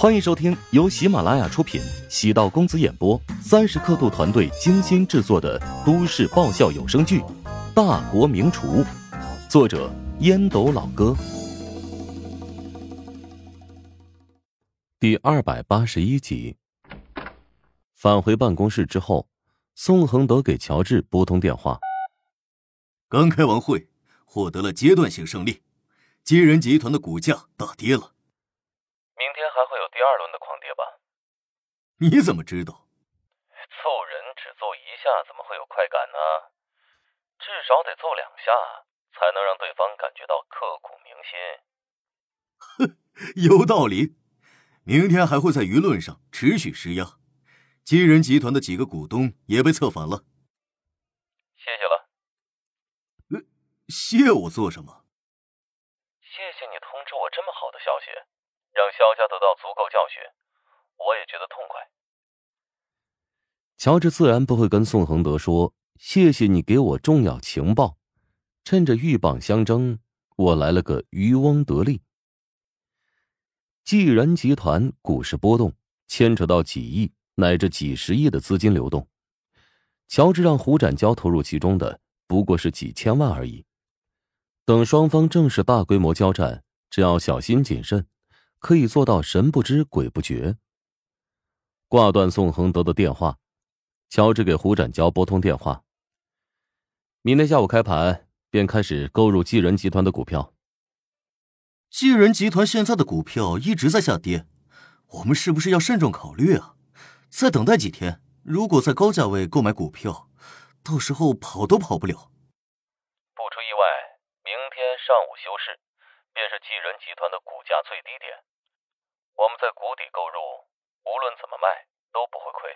欢迎收听由喜马拉雅出品、喜道公子演播、三十刻度团队精心制作的都市爆笑有声剧《大国名厨》，作者烟斗老哥，第二百八十一集。返回办公室之后，宋恒德给乔治拨通电话。刚开完会，获得了阶段性胜利，金人集团的股价大跌了。明天还会有第二轮的狂跌吧？你怎么知道？揍人只揍一下，怎么会有快感呢？至少得揍两下，才能让对方感觉到刻骨铭心。哼，有道理。明天还会在舆论上持续施压，金人集团的几个股东也被策反了。谢谢了。呃，谢我做什么？谢谢你通知我这么好的消息。让萧家得到足够教训，我也觉得痛快。乔治自然不会跟宋恒德说：“谢谢你给我重要情报。”趁着鹬蚌相争，我来了个渔翁得利。济仁集团股市波动，牵扯到几亿乃至几十亿的资金流动。乔治让胡展交投入其中的不过是几千万而已。等双方正式大规模交战，只要小心谨慎。可以做到神不知鬼不觉。挂断宋恒德的电话，乔治给胡展交拨通电话。明天下午开盘便开始购入济仁集团的股票。济仁集团现在的股票一直在下跌，我们是不是要慎重考虑啊？再等待几天，如果在高价位购买股票，到时候跑都跑不了。不出意外，明天上午休市，便是济仁集团的股价最低点。我们在谷底购入，无论怎么卖都不会亏。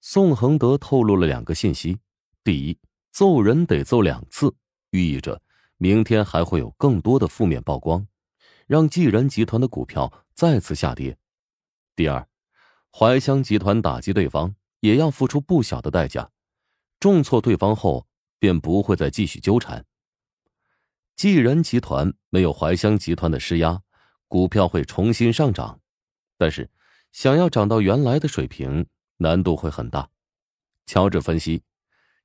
宋恒德透露了两个信息：第一，揍人得揍两次，寓意着明天还会有更多的负面曝光，让济仁集团的股票再次下跌；第二，怀乡集团打击对方也要付出不小的代价，重挫对方后便不会再继续纠缠。济仁集团没有怀乡集团的施压。股票会重新上涨，但是想要涨到原来的水平，难度会很大。乔治分析，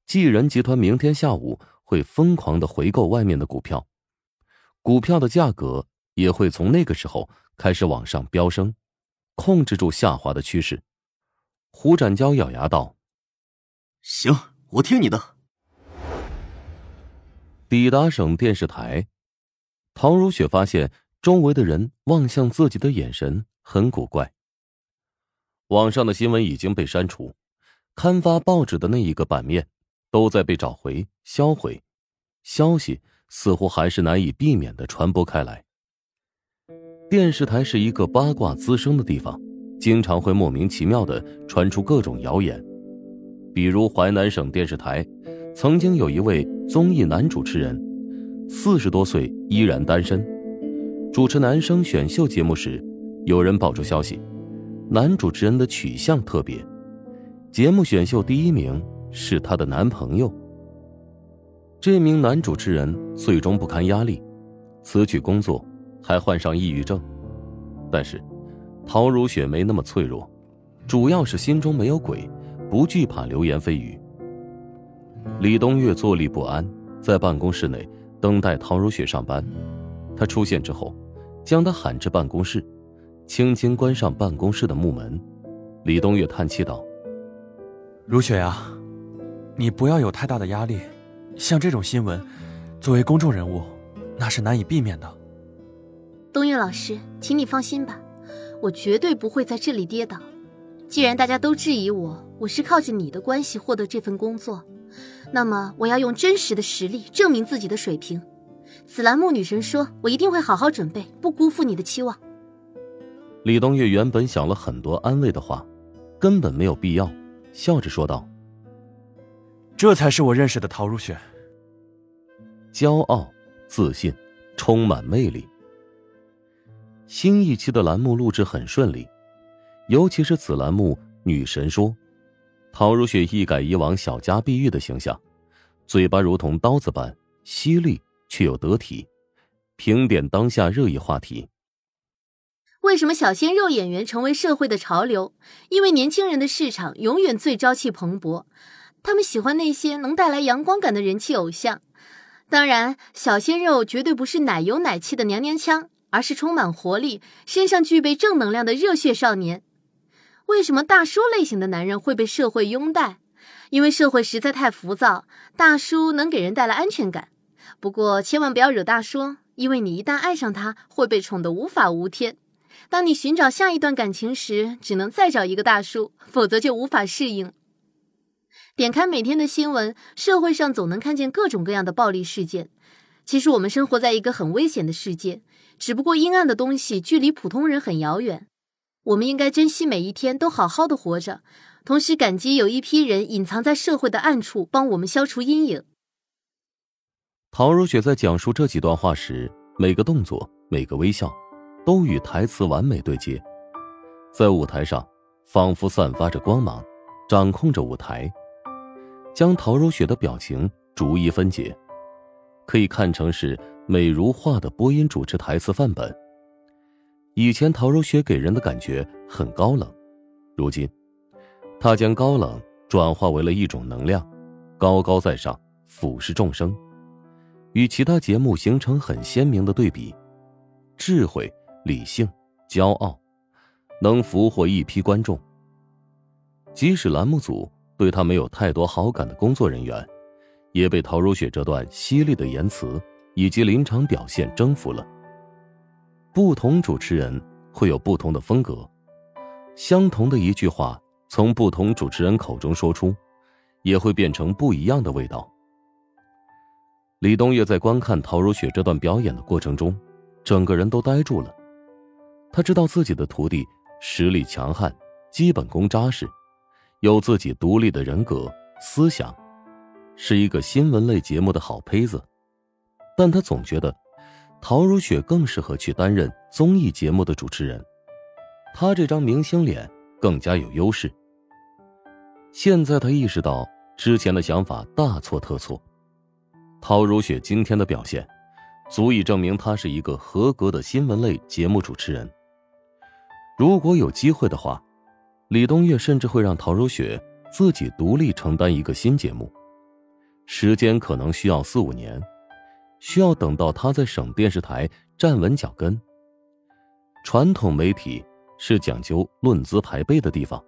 济仁集团明天下午会疯狂的回购外面的股票，股票的价格也会从那个时候开始往上飙升，控制住下滑的趋势。胡展娇咬牙道：“行，我听你的。”抵达省电视台，陶如雪发现。周围的人望向自己的眼神很古怪。网上的新闻已经被删除，刊发报纸的那一个版面都在被找回、销毁，消息似乎还是难以避免的传播开来。电视台是一个八卦滋生的地方，经常会莫名其妙的传出各种谣言，比如淮南省电视台曾经有一位综艺男主持人，四十多岁依然单身。主持男生选秀节目时，有人爆出消息，男主持人的取向特别，节目选秀第一名是他的男朋友。这名男主持人最终不堪压力，辞去工作，还患上抑郁症。但是，陶如雪没那么脆弱，主要是心中没有鬼，不惧怕流言蜚语。李东月坐立不安，在办公室内等待陶如雪上班。他出现之后。将他喊至办公室，轻轻关上办公室的木门。李东月叹气道：“如雪呀，你不要有太大的压力。像这种新闻，作为公众人物，那是难以避免的。”东岳老师，请你放心吧，我绝对不会在这里跌倒。既然大家都质疑我，我是靠着你的关系获得这份工作，那么我要用真实的实力证明自己的水平。紫兰木女神说：“我一定会好好准备，不辜负你的期望。”李东月原本想了很多安慰的话，根本没有必要，笑着说道：“这才是我认识的陶如雪。骄傲、自信，充满魅力。新一期的栏目录制很顺利，尤其是紫栏目女神说，陶如雪一改以往小家碧玉的形象，嘴巴如同刀子般犀利。却又得体，评点当下热议话题。为什么小鲜肉演员成为社会的潮流？因为年轻人的市场永远最朝气蓬勃，他们喜欢那些能带来阳光感的人气偶像。当然，小鲜肉绝对不是奶油奶气的娘娘腔，而是充满活力、身上具备正能量的热血少年。为什么大叔类型的男人会被社会拥戴？因为社会实在太浮躁，大叔能给人带来安全感。不过，千万不要惹大叔，因为你一旦爱上他，会被宠得无法无天。当你寻找下一段感情时，只能再找一个大叔，否则就无法适应。点开每天的新闻，社会上总能看见各种各样的暴力事件。其实我们生活在一个很危险的世界，只不过阴暗的东西距离普通人很遥远。我们应该珍惜每一天，都好好的活着，同时感激有一批人隐藏在社会的暗处，帮我们消除阴影。陶如雪在讲述这几段话时，每个动作、每个微笑。都与台词完美对接，在舞台上仿佛散发着光芒，掌控着舞台，将陶如雪的表情逐一分解，可以看成是美如画的播音主持台词范本。以前陶如雪给人的感觉很高冷，如今，她将高冷转化为了一种能量，高高在上，俯视众生，与其他节目形成很鲜明的对比，智慧。理性、骄傲，能俘获一批观众。即使栏目组对他没有太多好感的工作人员，也被陶如雪这段犀利的言辞以及临场表现征服了。不同主持人会有不同的风格，相同的一句话从不同主持人口中说出，也会变成不一样的味道。李东岳在观看陶如雪这段表演的过程中，整个人都呆住了。他知道自己的徒弟实力强悍，基本功扎实，有自己独立的人格思想，是一个新闻类节目的好胚子。但他总觉得，陶如雪更适合去担任综艺节目的主持人，他这张明星脸更加有优势。现在他意识到之前的想法大错特错，陶如雪今天的表现，足以证明她是一个合格的新闻类节目主持人。如果有机会的话，李东月甚至会让陶如雪自己独立承担一个新节目，时间可能需要四五年，需要等到她在省电视台站稳脚跟。传统媒体是讲究论资排辈的地方，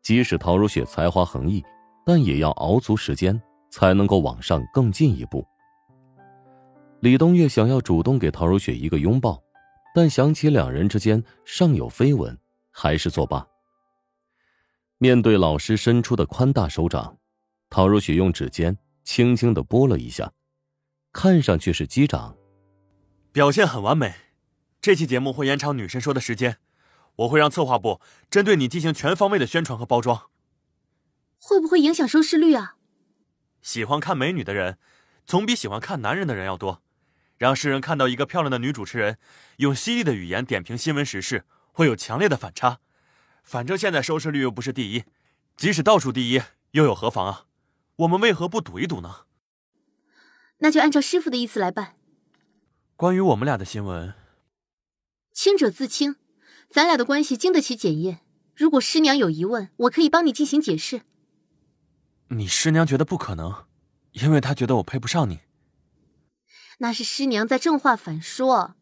即使陶如雪才华横溢，但也要熬足时间才能够往上更进一步。李东月想要主动给陶如雪一个拥抱。但想起两人之间尚有绯闻，还是作罢。面对老师伸出的宽大手掌，陶如雪用指尖轻轻的拨了一下，看上去是击掌。表现很完美，这期节目会延长女神说的时间，我会让策划部针对你进行全方位的宣传和包装。会不会影响收视率啊？喜欢看美女的人，总比喜欢看男人的人要多。让世人看到一个漂亮的女主持人用犀利的语言点评新闻时事，会有强烈的反差。反正现在收视率又不是第一，即使倒数第一又有何妨啊？我们为何不赌一赌呢？那就按照师傅的意思来办。关于我们俩的新闻，清者自清，咱俩的关系经得起检验。如果师娘有疑问，我可以帮你进行解释。你师娘觉得不可能，因为她觉得我配不上你。那是师娘在正话反说，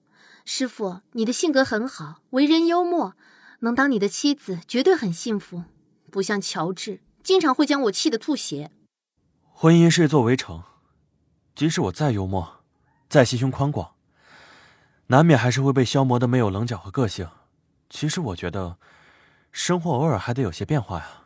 师傅，你的性格很好，为人幽默，能当你的妻子绝对很幸福，不像乔治，经常会将我气得吐血。婚姻是一座围城，即使我再幽默，再心胸宽广，难免还是会被消磨的没有棱角和个性。其实我觉得，生活偶尔还得有些变化呀。